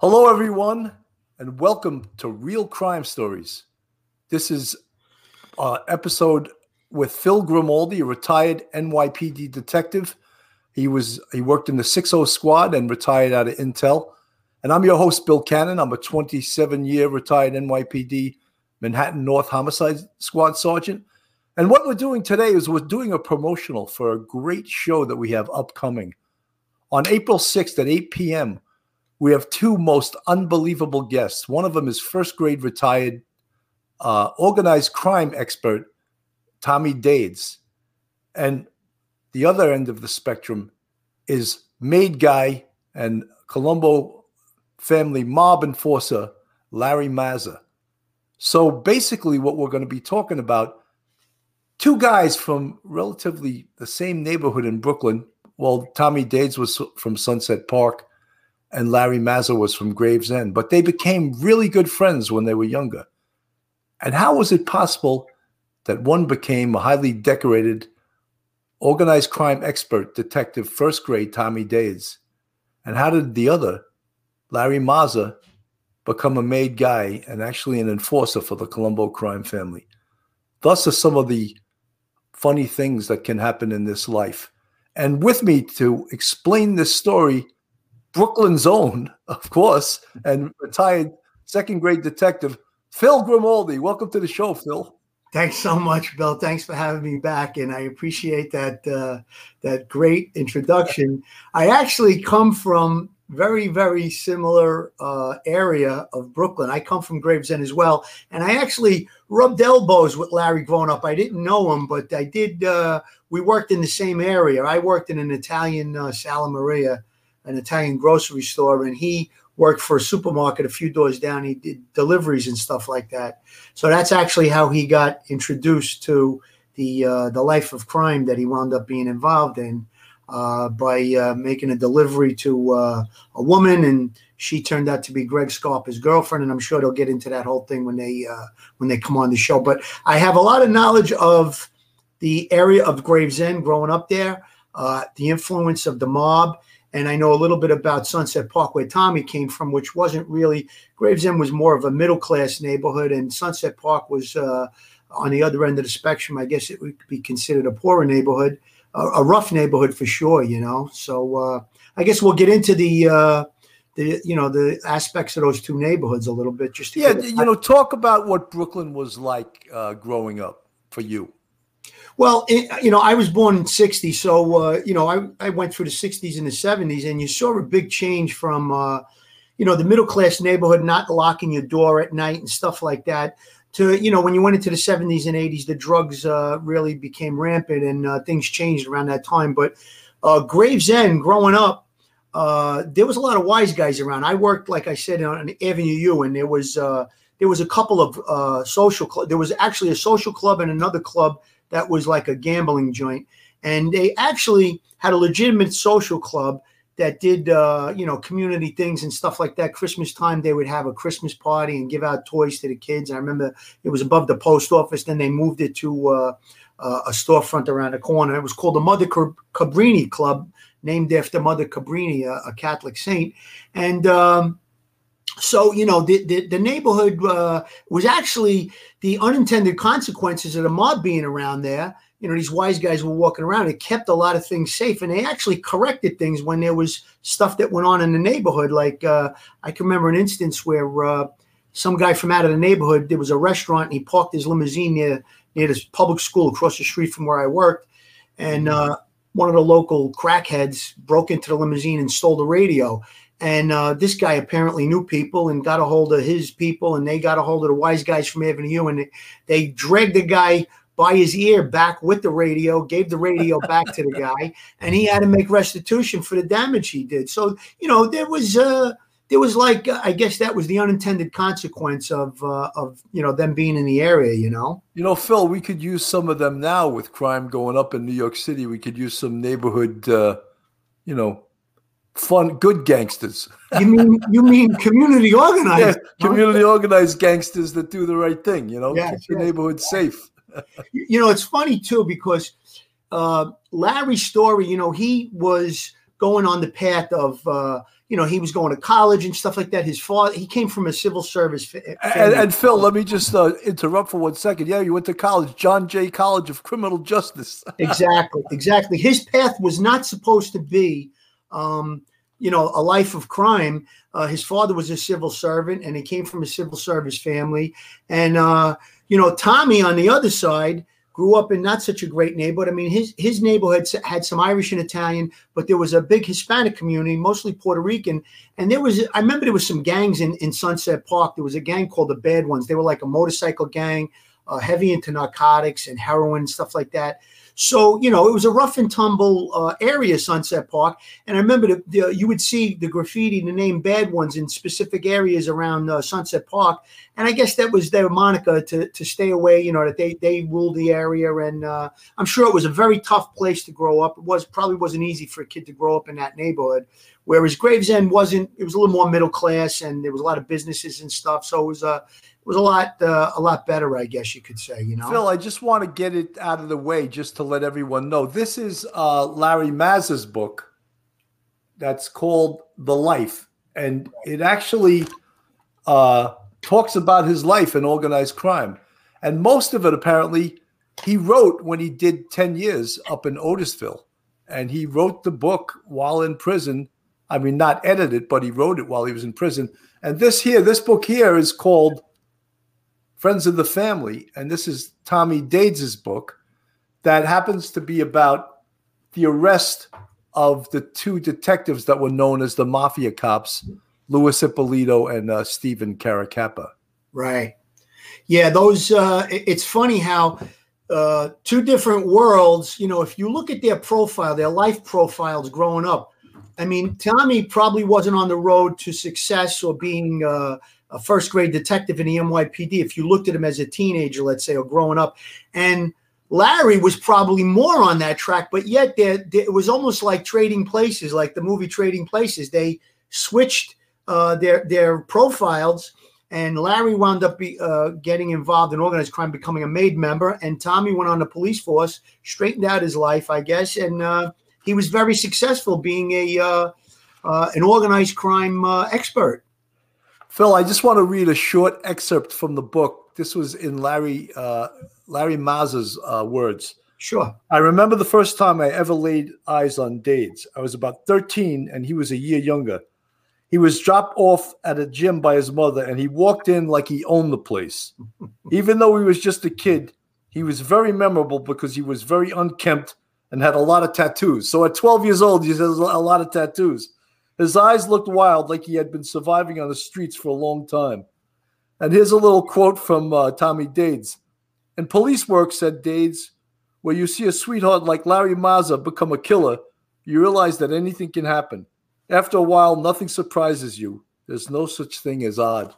Hello, everyone, and welcome to Real Crime Stories. This is uh, episode with Phil Grimaldi, a retired NYPD detective. He was he worked in the 60 Squad and retired out of Intel. And I'm your host, Bill Cannon. I'm a 27 year retired NYPD Manhattan North Homicide Squad sergeant. And what we're doing today is we're doing a promotional for a great show that we have upcoming. On April 6th at 8 p.m., we have two most unbelievable guests. One of them is first grade retired uh, organized crime expert, Tommy Dades. And the other end of the spectrum is made guy and Colombo family mob enforcer, Larry Mazza. So basically, what we're going to be talking about two guys from relatively the same neighborhood in Brooklyn. Well, Tommy Dades was from Sunset Park and Larry Mazza was from Gravesend, but they became really good friends when they were younger. And how was it possible that one became a highly decorated organized crime expert, detective, first grade Tommy Dades? And how did the other, Larry Mazza, become a made guy and actually an enforcer for the Colombo crime family? Thus are some of the funny things that can happen in this life. And with me to explain this story, Brooklyn's own, of course, and retired second grade detective, Phil Grimaldi. Welcome to the show, Phil. Thanks so much, Bill. Thanks for having me back, and I appreciate that uh, that great introduction. I actually come from very very similar uh, area of Brooklyn. I come from Gravesend as well, and I actually rubbed elbows with Larry growing up. I didn't know him, but I did. Uh, we worked in the same area. I worked in an Italian uh, salumeria, an Italian grocery store, and he worked for a supermarket a few doors down. He did deliveries and stuff like that. So that's actually how he got introduced to the uh, the life of crime that he wound up being involved in uh, by uh, making a delivery to uh, a woman, and she turned out to be Greg Scarpa's girlfriend. And I'm sure they'll get into that whole thing when they uh, when they come on the show. But I have a lot of knowledge of the area of Gravesend, growing up there, uh, the influence of the mob. And I know a little bit about Sunset Park, where Tommy came from, which wasn't really Gravesend was more of a middle class neighborhood, and Sunset Park was uh, on the other end of the spectrum. I guess it would be considered a poorer neighborhood a, a rough neighborhood for sure, you know. So uh, I guess we'll get into the uh, the you know the aspects of those two neighborhoods a little bit. Just yeah, you know, talk about what Brooklyn was like uh, growing up for you. Well, it, you know, I was born in '60, so uh, you know, I I went through the '60s and the '70s, and you saw a big change from. Uh, you know the middle class neighborhood not locking your door at night and stuff like that to you know when you went into the 70s and 80s the drugs uh, really became rampant and uh, things changed around that time but uh, gravesend growing up uh, there was a lot of wise guys around i worked like i said on avenue u and there was there was a couple of social club there was actually a social club and another club that was like a gambling joint and they actually had a legitimate social club that did uh, you know community things and stuff like that. Christmas time they would have a Christmas party and give out toys to the kids. I remember it was above the post office. Then they moved it to uh, uh, a storefront around the corner. It was called the Mother Cabrini Club, named after Mother Cabrini, a, a Catholic saint. And um, so you know the the, the neighborhood uh, was actually the unintended consequences of the mob being around there. You know these wise guys were walking around. It kept a lot of things safe and they actually corrected things when there was stuff that went on in the neighborhood. Like uh, i can remember an instance where uh, some guy from out of the neighborhood there was a restaurant and he parked his limousine near near this public school across the street from where i worked. And uh, one of the local crackheads broke into the limousine and stole the radio and uh, this guy apparently knew people and got a hold of his people, and they got a hold of the wise guys from Avenue U, and they, they dragged the guy by his ear back with the radio, gave the radio back to the guy, and he had to make restitution for the damage he did. So you know there was uh, there was like uh, I guess that was the unintended consequence of uh, of you know them being in the area. You know. You know, Phil, we could use some of them now with crime going up in New York City. We could use some neighborhood, uh, you know, fun, good gangsters. you mean you mean community organized? Yeah, community organized gangsters that do the right thing. You know, yes, keep the neighborhood safe you know, it's funny too because uh, Larry Story, you know, he was going on the path of uh, you know he was going to college and stuff like that. His father he came from a civil service. Fa- and, and, Phil, let me just uh, interrupt for one second. Yeah, you went to college, John Jay College of Criminal Justice. exactly, exactly. His path was not supposed to be, um, you know, a life of crime. Uh, his father was a civil servant, and he came from a civil service family. And uh, you know, Tommy on the other side grew up in not such a great neighborhood. I mean, his his neighborhood had some Irish and Italian, but there was a big Hispanic community, mostly Puerto Rican. And there was, I remember there was some gangs in, in Sunset Park. There was a gang called the Bad Ones. They were like a motorcycle gang, uh, heavy into narcotics and heroin, stuff like that. So, you know, it was a rough and tumble uh, area, Sunset Park. And I remember the, the, you would see the graffiti, the name Bad Ones in specific areas around uh, Sunset Park. And I guess that was their moniker to, to stay away, you know, that they, they ruled the area. And uh, I'm sure it was a very tough place to grow up. It was probably wasn't easy for a kid to grow up in that neighborhood. Whereas Gravesend wasn't, it was a little more middle class and there was a lot of businesses and stuff. So it was a, was a lot uh, a lot better, I guess you could say. You know, Phil, I just want to get it out of the way just to let everyone know this is uh, Larry Mazza's book that's called The Life, and it actually uh, talks about his life in organized crime, and most of it apparently he wrote when he did ten years up in Otisville, and he wrote the book while in prison. I mean, not edited, but he wrote it while he was in prison. And this here, this book here is called Friends of the Family, and this is Tommy Dades' book that happens to be about the arrest of the two detectives that were known as the mafia cops, Louis Eppolito and uh, Stephen Caracappa. Right. Yeah, those. Uh, it's funny how uh, two different worlds. You know, if you look at their profile, their life profiles growing up. I mean, Tommy probably wasn't on the road to success or being uh, a first grade detective in the NYPD if you looked at him as a teenager, let's say, or growing up. And Larry was probably more on that track, but yet it was almost like trading places, like the movie Trading Places. They switched uh, their their profiles, and Larry wound up be, uh, getting involved in organized crime, becoming a made member, and Tommy went on the police force, straightened out his life, I guess, and uh, he was very successful being a uh, uh, an organized crime uh, expert. Phil, I just want to read a short excerpt from the book. This was in Larry uh, Larry Mazza's uh, words. Sure. I remember the first time I ever laid eyes on Dades. I was about 13 and he was a year younger. He was dropped off at a gym by his mother and he walked in like he owned the place. Even though he was just a kid, he was very memorable because he was very unkempt and had a lot of tattoos. So at 12 years old, he has a lot of tattoos. His eyes looked wild, like he had been surviving on the streets for a long time. And here's a little quote from uh, Tommy Dades. In police work, said Dades, where you see a sweetheart like Larry Mazza become a killer, you realize that anything can happen. After a while, nothing surprises you. There's no such thing as odd.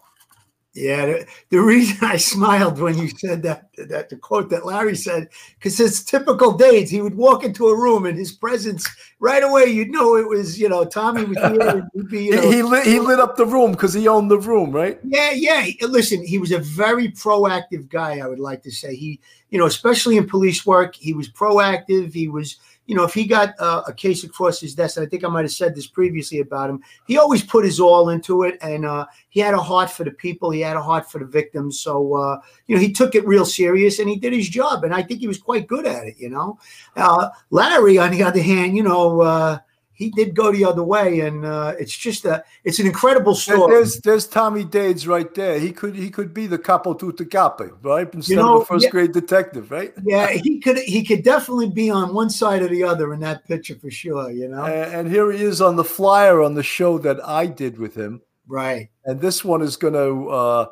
Yeah, the, the, reason I smiled when you said that that the quote that Larry said, because it's typical Dades. He would walk into a room and his presence right away, you'd know it was you know Tommy was here. Be, you know, he lit he lit up the room because he owned the room, right? Yeah, yeah. Listen, he was a very proactive guy. I would like to say he, you know, especially in police work, he was proactive. He was you know, if he got uh, a case across his desk, I think I might have said this previously about him, he always put his all into it, and uh, he had a heart for the people. He had a heart for the victims. So, uh, you know, he took it real serious, and he did his job, and I think he was quite good at it. You know, uh, Larry, on the other hand, you know uh, he did go the other way, and uh, it's just a it's an incredible story. There's there's Tommy Dades right there. He could he could be the capo tutte capi, right? Instead you know, of a first yeah, grade detective, right? Yeah, he could he could definitely be on one side or the other in that picture for sure. You know. And, and here he is on the flyer on the show that I did with him. Right. And this one is going to uh,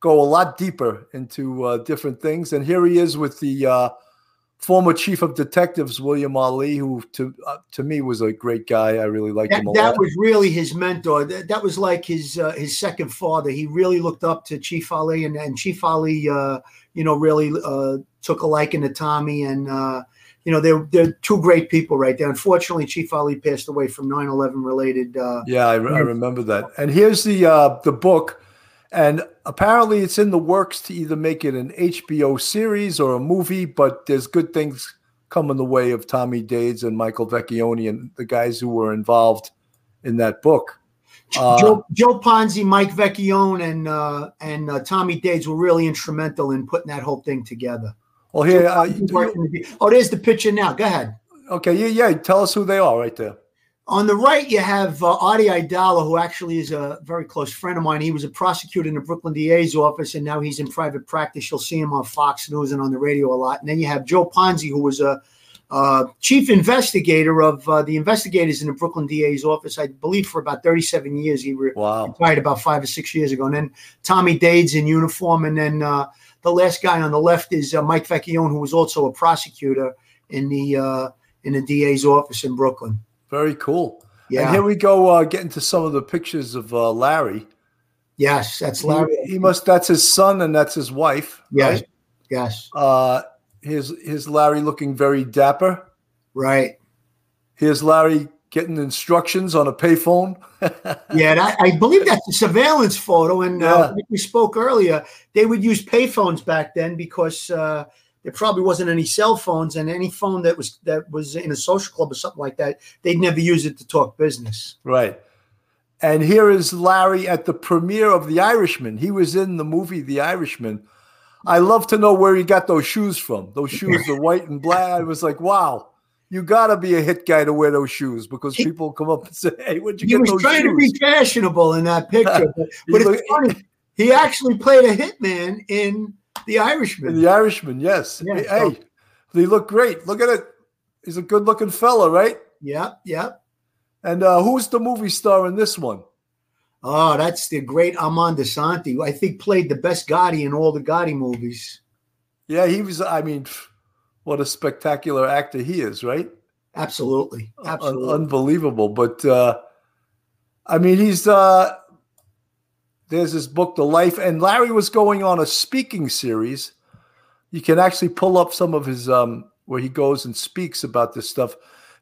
go a lot deeper into uh, different things. And here he is with the uh, former chief of detectives William Allee, who to uh, to me was a great guy. I really liked that, him a that. Was really his mentor. That, that was like his uh, his second father. He really looked up to Chief Allee, and, and Chief Allee, uh, you know, really uh, took a liking to Tommy. And uh, you know, they're they're two great people right there. Unfortunately, Chief Allee passed away from 9-11 related. Uh, yeah, I, I remember that. And here's the the book and apparently, it's in the works to either make it an HBO series or a movie, but there's good things coming the way of Tommy Dades and Michael Vecchione and the guys who were involved in that book. Uh, Joe, Joe Ponzi, Mike Vecchione, and uh, and uh, Tommy Dades were really instrumental in putting that whole thing together. Well, here, uh, oh, there's the picture now. Go ahead. Okay, yeah, yeah. Tell us who they are right there. On the right, you have uh, Adi Aidala, who actually is a very close friend of mine. He was a prosecutor in the Brooklyn DA's office, and now he's in private practice. You'll see him on Fox News and on the radio a lot. And then you have Joe Ponzi, who was a uh, chief investigator of uh, the investigators in the Brooklyn DA's office, I believe, for about 37 years. He re- wow. retired about five or six years ago. And then Tommy Dades in uniform. And then uh, the last guy on the left is uh, Mike Vecchione, who was also a prosecutor in the uh, in the DA's office in Brooklyn. Very cool. Yeah. And here we go, uh, getting to some of the pictures of uh, Larry. Yes, that's Larry. He, he, must. That's his son, and that's his wife. Yes. Right? Yes. Uh, here's here's Larry looking very dapper. Right. Here's Larry getting instructions on a payphone. yeah, that, I believe that's a surveillance photo. And uh, yeah. like we spoke earlier, they would use payphones back then because uh, there probably wasn't any cell phones and any phone that was that was in a social club or something like that. They'd never use it to talk business. Right. And here is larry at the premiere of the irishman. He was in the movie the irishman. I love to know where he got those shoes from. Those shoes the white and black. I was like wow you got to be a hit guy to wear those shoes because people come up and say, "Hey, where'd you he get those shoes?" He was trying to be fashionable in that picture, but, but it's funny. He actually played a hitman in the Irishman. The Irishman, yes. Yeah, hey, they look great. Look at it. He's a good looking fella, right? Yep, yep. And uh, who's the movie star in this one? Oh, that's the great Armand Assante, who I think played the best Gotti in all the Gotti movies. Yeah, he was. I mean, what a spectacular actor he is, right? Absolutely, absolutely, unbelievable. But uh, I mean, he's uh, there's his book, The Life, and Larry was going on a speaking series. You can actually pull up some of his um, where he goes and speaks about this stuff.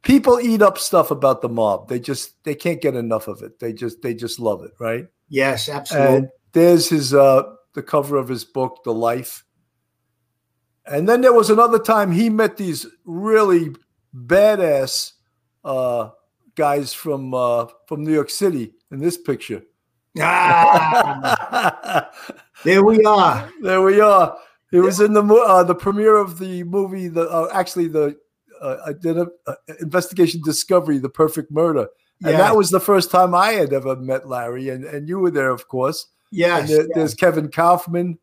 People eat up stuff about the mob. They just they can't get enough of it. They just they just love it, right? Yes, absolutely. And there's his uh the cover of his book, The Life. And then there was another time he met these really badass uh guys from uh from New York City in this picture. Ah, there we are. There we are. It was in the uh, the premiere of the movie. The uh, actually the uh, I did a, uh, investigation discovery, the perfect murder, and yeah. that was the first time I had ever met Larry, and and you were there, of course. Yes. There, There's Kevin Kaufman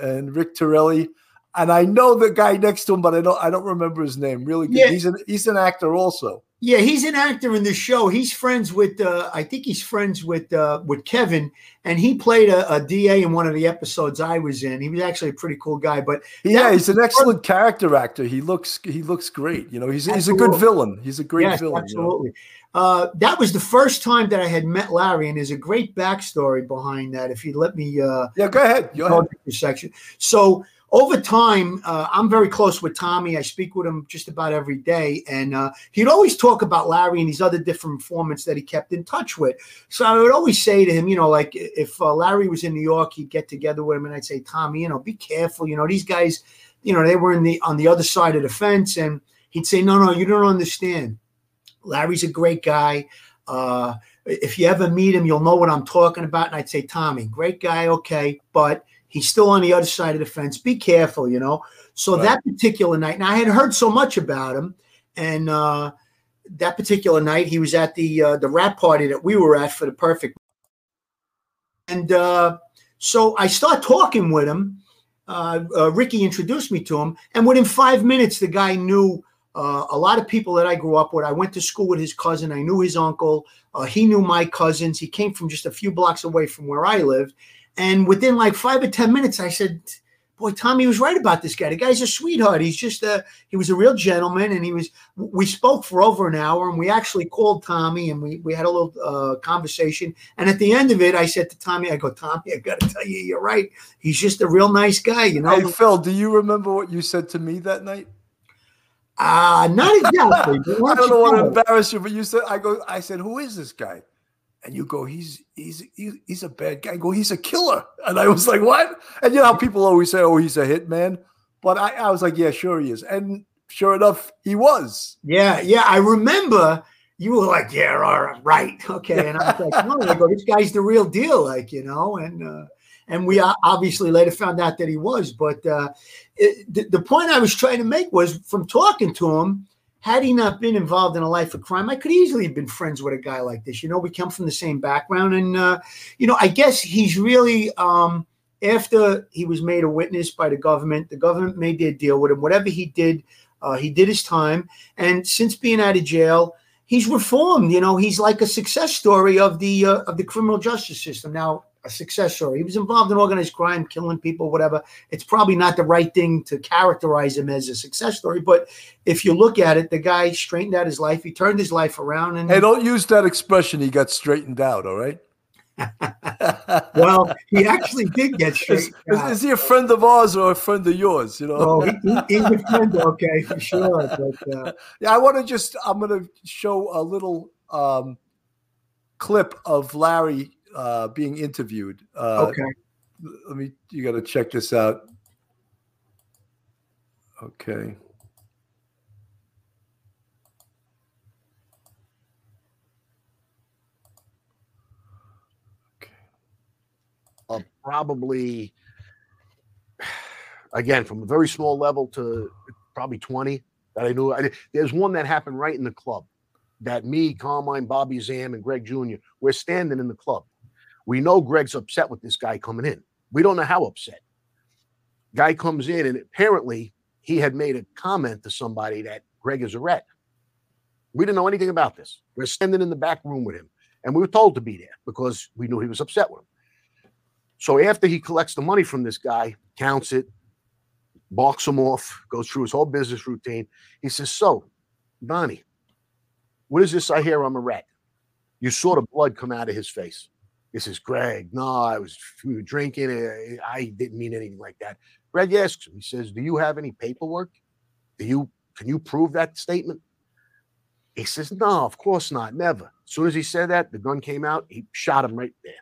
and Rick Torelli, and I know the guy next to him, but I don't I don't remember his name. Really good. Yeah. He's an he's an actor also. Yeah, he's an actor in the show. He's friends with, uh, I think he's friends with uh, with Kevin, and he played a, a, DA in one of the episodes I was in. He was actually a pretty cool guy. But yeah, he's an excellent character actor. He looks he looks great. You know, he's he's a good villain. He's a great yes, villain. Absolutely. You know? uh, that was the first time that I had met Larry, and there's a great backstory behind that. If you let me, uh, yeah, go ahead. Go ahead. Section. So over time, uh, I'm very close with Tommy. I speak with him just about every day, and uh, he'd always talk about Larry and these other different informants that he kept in touch with. So I would always say to him, you know, like if uh, Larry was in New York, he'd get together with him, and I'd say, Tommy, you know, be careful. You know, these guys, you know, they were in the on the other side of the fence, and he'd say, No, no, you don't understand. Larry's a great guy. Uh, if you ever meet him, you'll know what I'm talking about. And I'd say, Tommy, great guy, okay, but He's still on the other side of the fence. Be careful, you know. So right. that particular night, now I had heard so much about him, and uh, that particular night he was at the uh, the wrap party that we were at for the perfect. And uh, so I start talking with him. Uh, uh, Ricky introduced me to him, and within five minutes, the guy knew uh, a lot of people that I grew up with. I went to school with his cousin. I knew his uncle. Uh, he knew my cousins. He came from just a few blocks away from where I lived. And within like five or 10 minutes, I said, boy, Tommy was right about this guy. The guy's a sweetheart. He's just a, he was a real gentleman. And he was, we spoke for over an hour and we actually called Tommy and we, we had a little uh, conversation. And at the end of it, I said to Tommy, I go, Tommy, I got to tell you, you're right. He's just a real nice guy, you know? Hey, Phil, do you remember what you said to me that night? Uh, not exactly. I don't what to embarrass you, but you said, I go, I said, who is this guy? And you go, he's he's he's a bad guy. Go, he's a killer. And I was like, what? And you know people always say, oh, he's a hitman. But I, I was like, yeah, sure he is. And sure enough, he was. Yeah, yeah. I remember you were like, yeah, all right, right. okay. And I was like, no, go, this guy's the real deal, like you know, and uh, and we obviously later found out that he was. But uh, it, the, the point I was trying to make was from talking to him. Had he not been involved in a life of crime, I could easily have been friends with a guy like this. You know, we come from the same background, and uh, you know, I guess he's really. Um, after he was made a witness by the government, the government made their deal with him. Whatever he did, uh, he did his time. And since being out of jail, he's reformed. You know, he's like a success story of the uh, of the criminal justice system. Now, a success story. He was involved in organized crime, killing people, whatever. It's probably not the right thing to characterize him as a success story, but if you look at it, the guy straightened out his life. He turned his life around. And hey, don't use that expression. He got straightened out. All right well, he actually did get straight. Is, is, is, he a friend of ours or a friend of yours? You know, oh, he, he, he's a friend. Okay, for sure. But, uh, yeah, I want to just. I'm going to show a little um, clip of Larry uh, being interviewed. Uh, okay. Let me. You got to check this out. Okay. uh, probably again from a very small level to probably 20 that I knew. I, there's one that happened right in the club that me, Carmine, Bobby Zam, and Greg Jr. we're standing in the club. We know Greg's upset with this guy coming in. We don't know how upset. Guy comes in, and apparently he had made a comment to somebody that Greg is a rat. We didn't know anything about this. We're standing in the back room with him, and we were told to be there because we knew he was upset with him. So after he collects the money from this guy, counts it, balks him off, goes through his whole business routine, he says, So, Bonnie, what is this I hear I'm a rat? You saw the blood come out of his face. He is Greg, no, I was we were drinking. Eh, I didn't mean anything like that. Greg asks him, he says, Do you have any paperwork? Do you can you prove that statement? He says, No, of course not, never. As soon as he said that, the gun came out, he shot him right there.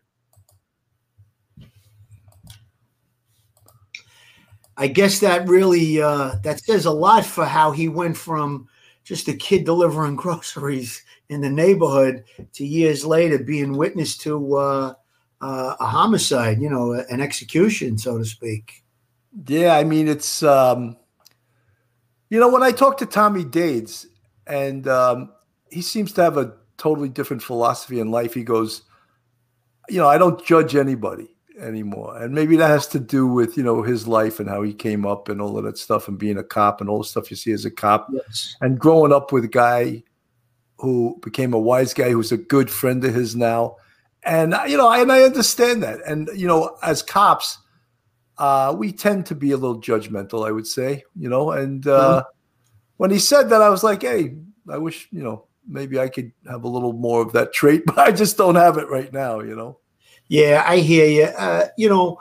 I guess that really uh, that says a lot for how he went from just a kid delivering groceries in the neighborhood to years later being witness to uh, uh, a homicide, you know, an execution, so to speak. Yeah, I mean, it's um, you know when I talk to Tommy Dades, and um, he seems to have a totally different philosophy in life. He goes, you know, I don't judge anybody anymore. And maybe that has to do with, you know, his life and how he came up and all of that stuff and being a cop and all the stuff you see as a cop. Yes. And growing up with a guy who became a wise guy who's a good friend of his now. And you know, I, and I understand that. And you know, as cops, uh, we tend to be a little judgmental, I would say, you know, and uh, mm-hmm. when he said that, I was like, hey, I wish, you know, maybe I could have a little more of that trait, but I just don't have it right now, you know. Yeah, I hear you. Uh, you know,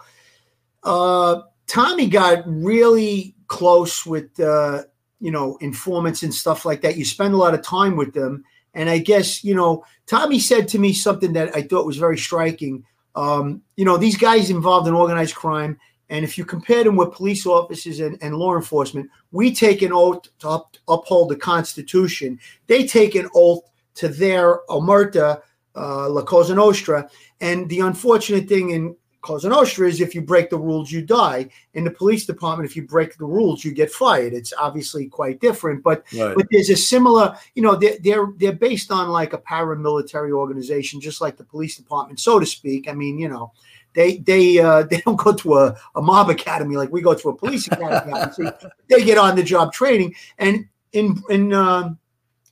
uh, Tommy got really close with, uh, you know, informants and stuff like that. You spend a lot of time with them. And I guess, you know, Tommy said to me something that I thought was very striking. Um, you know, these guys involved in organized crime. And if you compare them with police officers and, and law enforcement, we take an oath to up, uphold the Constitution. They take an oath to their omerta, uh, La Cosa Nostra. And the unfortunate thing in Cosa Nostra is if you break the rules, you die. In the police department, if you break the rules, you get fired. It's obviously quite different, but right. but there's a similar, you know, they're, they're they're based on like a paramilitary organization, just like the police department, so to speak. I mean, you know, they they uh, they don't go to a, a mob academy like we go to a police academy. they get on the job training, and in in uh,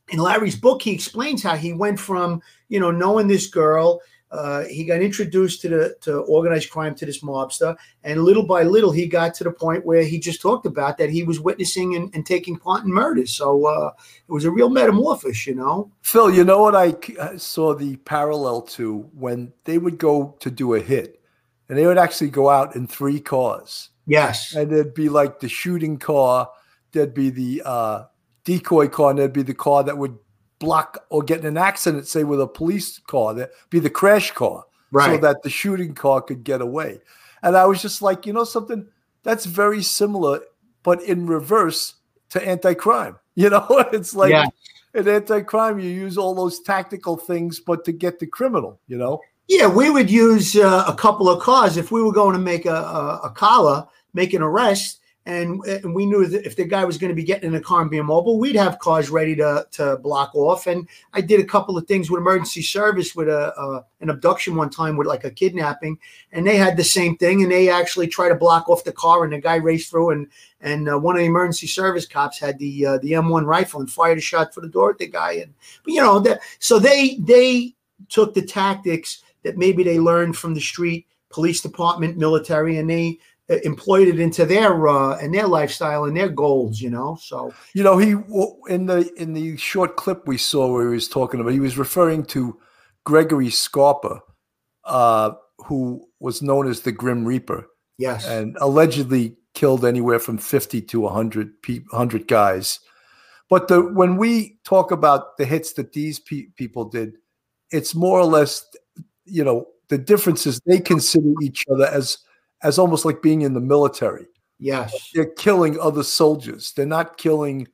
in Larry's book, he explains how he went from you know knowing this girl uh, he got introduced to the to organized crime to this mobster, and little by little he got to the point where he just talked about that he was witnessing and, and taking part in murders. So uh, it was a real metamorphosis, you know. Phil, you know what I saw the parallel to when they would go to do a hit, and they would actually go out in three cars. Yes, and it'd be like the shooting car, there'd be the uh, decoy car, and there'd be the car that would block or get in an accident, say with a police car, that be the crash car, right. so that the shooting car could get away. And I was just like, you know, something that's very similar, but in reverse. to anti-crime. You know, it's like Yeah. in anti-crime, you use all those tactical things, but to get the criminal. You know, Yeah, we would use uh, a couple of cars if we were going to make a, a, a collar, make an arrest, and, and we knew that if the guy was going to be getting in a car and being mobile, we'd have cars ready to, to block off. And I did a couple of things with emergency service with a, a an abduction one time with like a kidnapping, and they had the same thing, and they actually tried to block off the car, and the guy raced through, and and uh, one of the emergency service cops had the uh, the M1 rifle and fired a shot for the door at the guy, and but you know that so they they took the tactics that maybe they learned from the street police department, military, and they employed it into their uh, and their lifestyle and their goals. You know, so you know he in the in the short clip we saw where he was talking about, he was referring to Gregory Scarpa, uh, who was known as the Grim Reaper. yes, and allegedly killed anywhere from 50 to 100 pe- 100 guys but the when we talk about the hits that these pe- people did it's more or less you know the difference is they consider each other as as almost like being in the military. Yes, they're killing other soldiers. They're not killing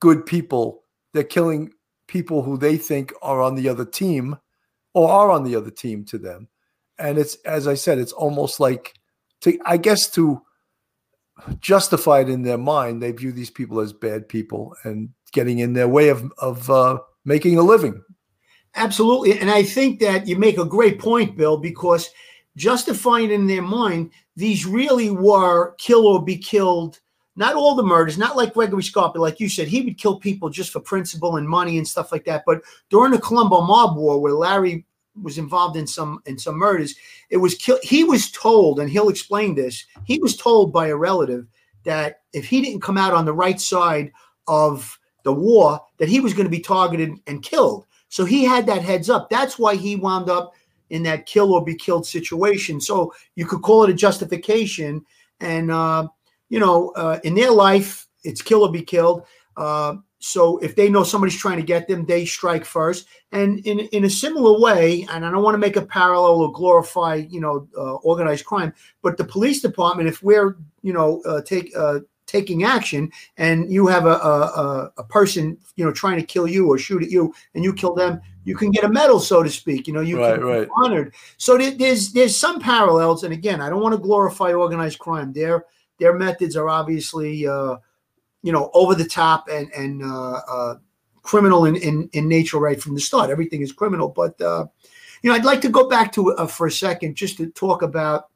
good people. They're killing people who they think are on the other team or are on the other team to them. And it's as i said it's almost like to i guess to justify it in their mind they view these people as bad people and getting in their way of of uh, making a living. Absolutely. And I think that you make a great point, Bill, because justifying in their mind, these really were kill or be killed. Not all the murders, not like Gregory Scarpa, like you said, he would kill people just for principle and money and stuff like that. But during the Colombo Mob War, where Larry was involved in some in some murders, it was kill. He was told, and he'll explain this. He was told by a relative that if he didn't come out on the right side of the war, that he was going to be targeted and killed. So he had that heads up. That's why he wound up in that kill or be killed situation. So you could call it a justification. And uh, you know, uh, in their life, it's kill or be killed. Uh, so if they know somebody's trying to get them, they strike first. And in in a similar way, and I don't want to make a parallel or glorify, you know, uh, organized crime, but the police department, if we're, you know, uh, take uh, taking action, and you have a, a a person, you know, trying to kill you or shoot at you, and you kill them, you can get a medal, so to speak. You know, you Right, can right. be honored. So there, there's there's some parallels, and again, I don't want to glorify organized crime. Their their methods are obviously, uh, you know, over the top and and uh, uh, criminal in, in in nature right from the start. Everything is criminal, but uh, you know, I'd like to go back to uh, for a second just to talk about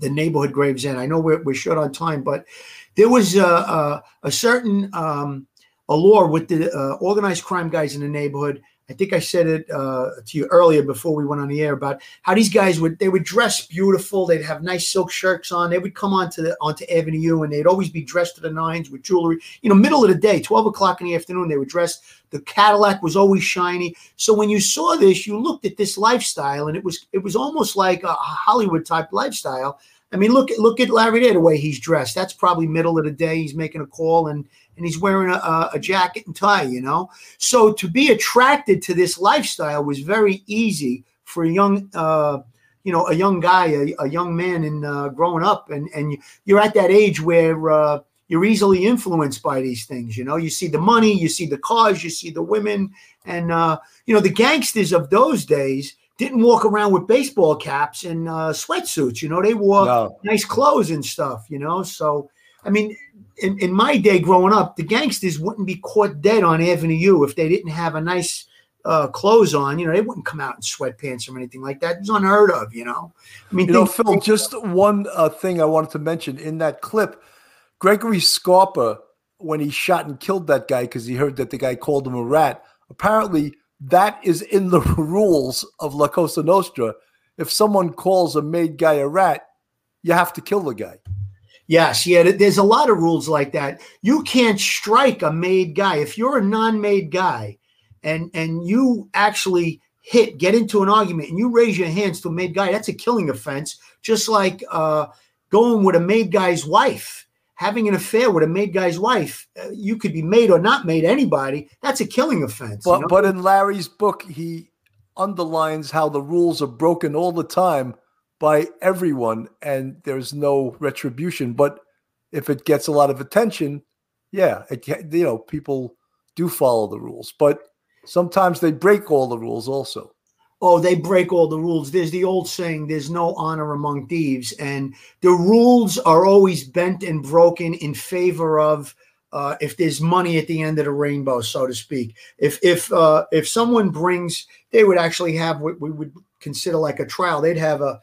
the neighborhood Gravesend. I know we're we're short on time, but there was a a, a certain um, allure with the uh, organized crime guys in the neighborhood. I think I said it uh, to you earlier before we went on the air about how these guys would they would dress beautiful. They'd have nice silk shirts on. They would come onto the onto Avenue and they'd always be dressed to the nines with jewelry. You know, middle of the day, twelve o'clock in the afternoon, they were dressed. The Cadillac was always shiny. So when you saw this, you looked at this lifestyle, and it was it was almost like a Hollywood type lifestyle. I mean, look at look at Larry there, the way he's dressed. That's probably middle of the day. He's making a call and and he's wearing a, a, jacket and tie, you know. So to be attracted to this lifestyle was very easy for a young, uh, you know, a young guy, a, a young man, in uh, growing up, and and you- you're at that age where uh, you're easily influenced by these things. You know, you see the money, you see the cars, you see the women, and uh, you know the gangsters of those days didn't walk around with baseball caps and uh, sweatsuits. You know, they wore no nice clothes and stuff, you know. So, I mean, in, in my day growing up, the gangsters wouldn't be caught dead on Avenue U if they didn't have a nice uh, clothes on. You know, they wouldn't come out in sweatpants or anything like that. It's unheard of, you know. I mean, You know, Phil, just one uh, thing I wanted to mention in that clip Gregory Scarpa, when he shot and killed that guy because he heard that the guy called him a rat, apparently that is in the rules of La Cosa Nostra. If someone calls a made guy a rat, you have to kill the guy. Yes, yeah. There's a lot of rules like that. You can't strike a made guy if you're a non-made guy, and and you actually hit, get into an argument, and you raise your hands to a made guy. That's a killing offense. Just like uh, going with a made guy's wife, having an affair with a made guy's wife. Uh, you could be made or not made. Anybody. That's a killing offense. you But know? but in Larry's book, he underlines how the rules are broken all the time by everyone, and there's no retribution. But if it gets a lot of attention, yeah, it, you know, people do follow the rules, but sometimes they break all the rules also. Oh, they break all the rules. There's the old saying, there's no honor among thieves. And the rules are always bent and broken in favor of uh, if there's money at the end of the rainbow, so to speak. If if uh, if someone brings, they would actually have what we would consider like a trial. They'd have a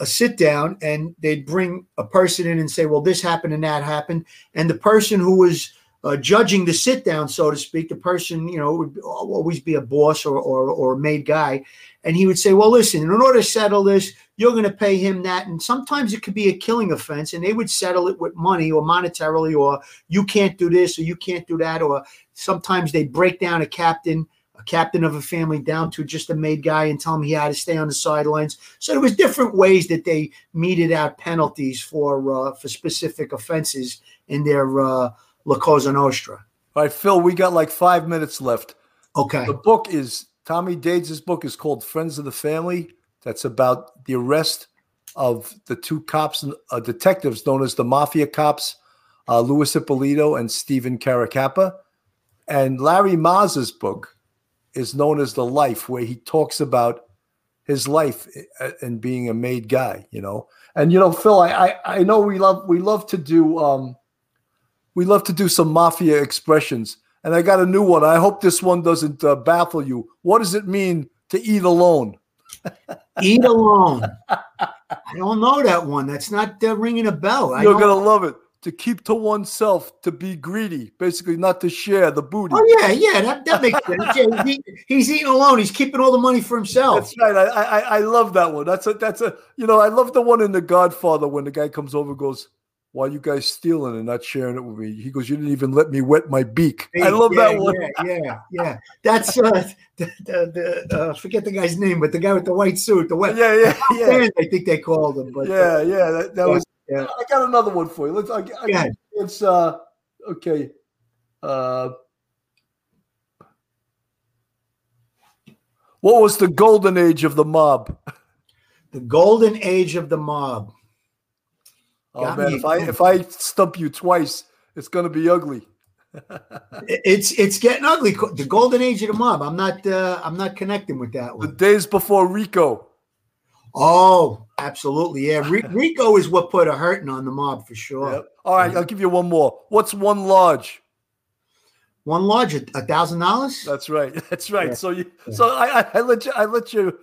a sit down and they'd bring a person in and say, well, this happened and that happened. And the person who was uh, judging the sit down, so to speak, the person, you know, would always be a boss or, or, or a made guy. And he would say, well, listen, in order to settle this, you're going to pay him that. And sometimes it could be a killing offense, and they would settle it with money or monetarily, or you can't do this or you can't do that. Or sometimes they break down a captain, a captain of a family down to just a made guy and tell him he had to stay on the sidelines. So there was different ways that they meted out penalties for uh, for specific offenses in their uh, La Cosa Nostra. All right, Phil, we got like five minutes left. Okay. The book is Tommy Dades' book is called Friends of the Family. That's about the arrest of the two cops, uh, detectives known as the Mafia cops, uh, Louis Eppolito and Stephen Caracappa. And Larry Mazza's book is known as The Life, where he talks about his life uh, and being a made guy, you know. And you know, Phil, I I, I know we love we love to do um we love to do some mafia expressions, and I got a new one. I hope this one doesn't uh, baffle you. What does it mean to eat alone? eat alone. I don't know that one. That's not uh, ringing a bell. You're gonna love it. To keep to oneself, to be greedy, basically not to share the booty. Oh yeah, yeah, that, that makes sense. Yeah, he, he's eating alone. He's keeping all the money for himself. That's right. I, I I love that one. That's a that's a you know I love the one in The Godfather when the guy comes over goes, why you guys stealing and not sharing it with me? He goes, you didn't even let me wet my beak. Hey, I love yeah, that one. Yeah, yeah, yeah. That's uh, the, the, the uh, forget the guy's name, but the guy with the white suit, the white. Yeah, yeah, yeah. I think they called him. But yeah, uh, yeah, that, that yeah, was. Yeah. I got another one for you. Let's. I, I, yeah. It's uh, okay. Uh, what was the golden age of the mob? The golden age of the mob. Oh Got man, if I if I stump you twice, it's going to be ugly. it's it's getting ugly. The golden age of the mob. I'm not uh, I'm not connecting with that one. The days before RICO. Oh, absolutely. Yeah, RICO is what put a hurting on the mob for sure. Yep. All right, I'll give you one more. What's one large? One large, a thousand dollars. That's right. That's right. Yeah. So you, yeah. so I, I, let you, I let you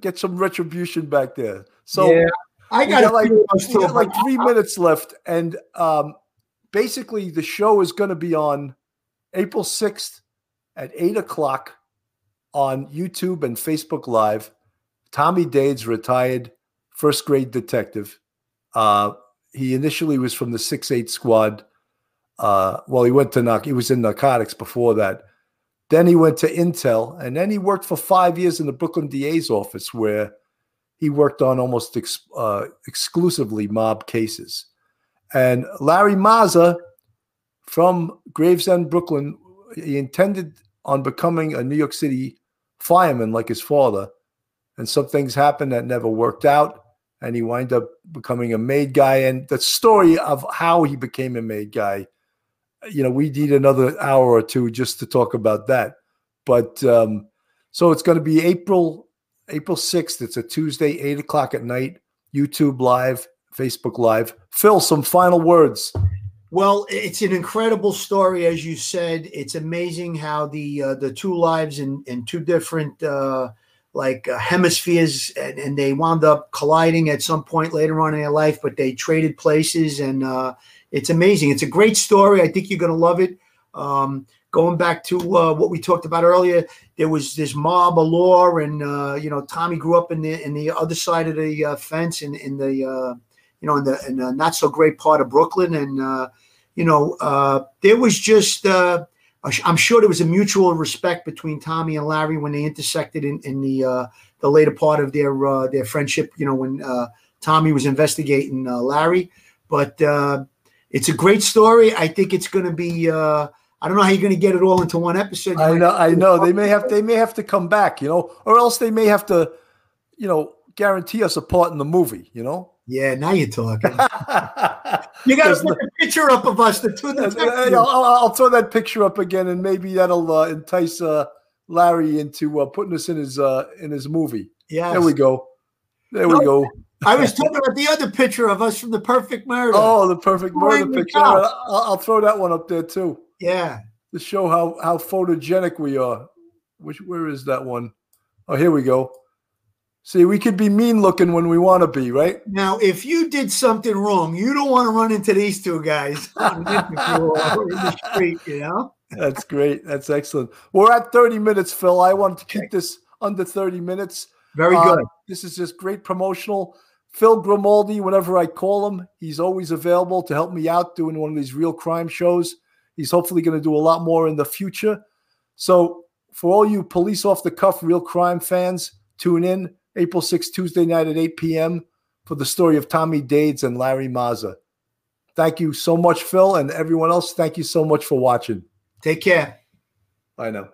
get some retribution back there. So yeah. I got, got like, got like three minutes left, and um, basically the show is going to be on April sixth at eight o'clock on YouTube and Facebook Live. Tommy Dades, retired first grade detective. Uh, he initially was from the six eight squad. Uh, well, he went to knock. He was in narcotics before that. Then he went to Intel, and then he worked for five years in the Brooklyn DA's office, where he worked on almost ex, uh, exclusively mob cases. And Larry Mazza from Gravesend, Brooklyn, he intended on becoming a New York City fireman like his father. And some things happened that never worked out. And he wound up becoming a made guy. And the story of how he became a made guy, you know, we need another hour or two just to talk about that. But um, so it's going to be April April 6th. It's a Tuesday, 8 o'clock at night, YouTube Live, Facebook Live. Phil, some final words. Well, it's an incredible story, as you said. It's amazing how the uh, the two lives in, in two different uh, like uh, hemispheres, and, and, they wound up colliding at some point later on in their life, but they traded places, and uh, it's amazing. It's a great story. I think you're going to love it. Um, going back to uh, what we talked about earlier, there was this mob of law, and uh, you know, Tommy grew up in the in the other side of the uh, fence, in in the uh, you know, in the, in the not so great part of Brooklyn, and uh, you know, uh, there was just. I'm sure there was a mutual respect between Tommy and Larry when they intersected in, in the the later part of their their friendship. You know, when Tommy was investigating Larry, but it's a great story. I think it's going to be I don't know how you're going to get it all into one episode. I know, I know. They may have, they may have to come back, you know, or else they may have to, you know, guarantee us a part in the movie. You know. Yeah, now you're talking. you got to put a picture up of us, the two detectives. I'll, I'll, throw that picture up again, and maybe that'll uh, entice uh, Larry into uh, putting us in his uh, in his movie. Yeah, there we go. There no, we go. I was talking about the other picture of us from the Perfect Murder. Oh, the Perfect Murder picture. I'll, I'll, throw that one up there too. Yeah, to show how how photogenic we are. Which where is that one? Oh, here we go. See, we could be mean looking when we want to be, right? Now, if you did something wrong, you don't want to run into these two guys in the street, you know? That's great. That's excellent. We're at 30 minutes, Phil. I want to keep this under 30 minutes. Very uh, good. this is just great promotional. Phil Grimaldi, whenever I call him, he's always available to help me out doing one of these real crime shows. He's hopefully going to do a lot more in the future. So, for all you police off the cuff real crime fans, tune in April 6th, Tuesday night at 8 p.m. for the story of Tommy Dades and Larry Mazza. Thank you so much, Phil, and everyone else. Thank you so much for watching. Take care. I know.